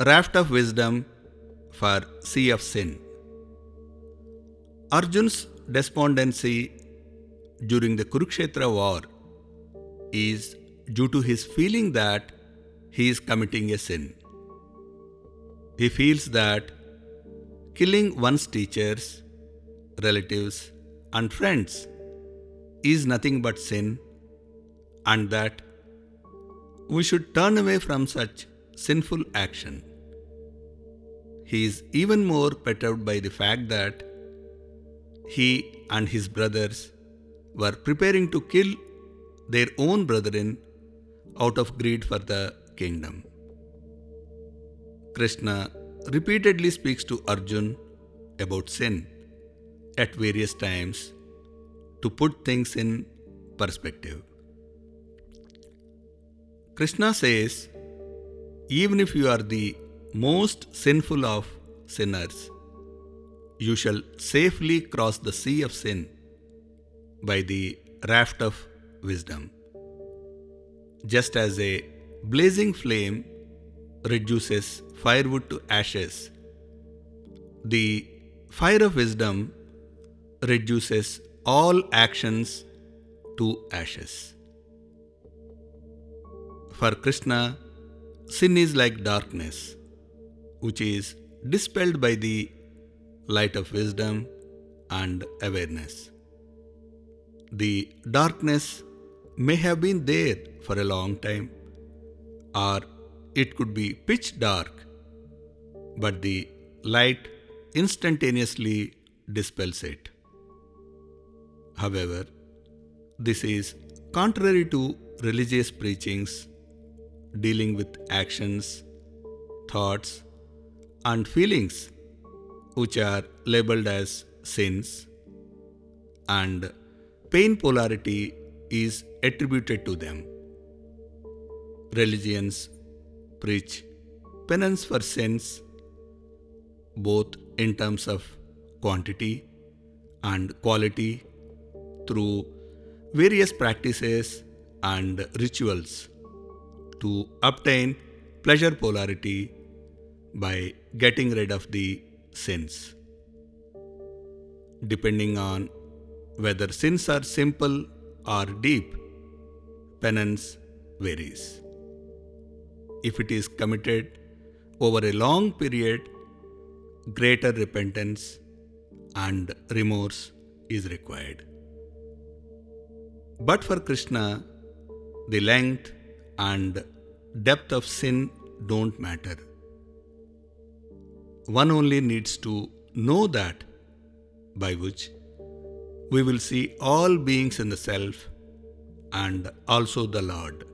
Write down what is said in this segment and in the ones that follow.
Raft of Wisdom for Sea of Sin. Arjun's despondency during the Kurukshetra war is due to his feeling that he is committing a sin. He feels that killing one's teachers, relatives, and friends is nothing but sin, and that we should turn away from such sinful action. He is even more perturbed by the fact that he and his brothers were preparing to kill their own brethren out of greed for the kingdom. Krishna repeatedly speaks to Arjun about sin at various times to put things in perspective. Krishna says, even if you are the most sinful of sinners, you shall safely cross the sea of sin by the raft of wisdom. Just as a blazing flame reduces firewood to ashes, the fire of wisdom reduces all actions to ashes. For Krishna, sin is like darkness, which is dispelled by the light of wisdom and awareness. The darkness may have been there for a long time, or it could be pitch dark, but the light instantaneously dispels it. However, this is contrary to religious preachings dealing with actions, thoughts, and feelings which are labeled as sins, and pain polarity is attributed to them. Religions preach penance for sins both in terms of quantity and quality through various practices and rituals to obtain pleasure polarity by getting rid of the sins. Depending on whether sins are simple or deep, penance varies. If it is committed over a long period, greater repentance and remorse is required. But for Krishna, the length and depth of sin don't matter. One only needs to know that, by which we will see all beings in the self and also the Lord.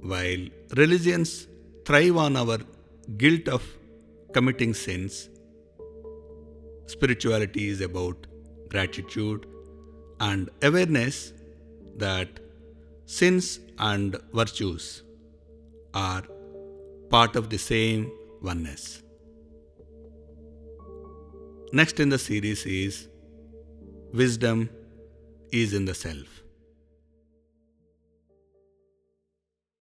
While religions thrive on our guilt of committing sins, spirituality is about gratitude and awareness that sins and virtues are part of the same oneness. Next in the series is Wisdom is in the Self.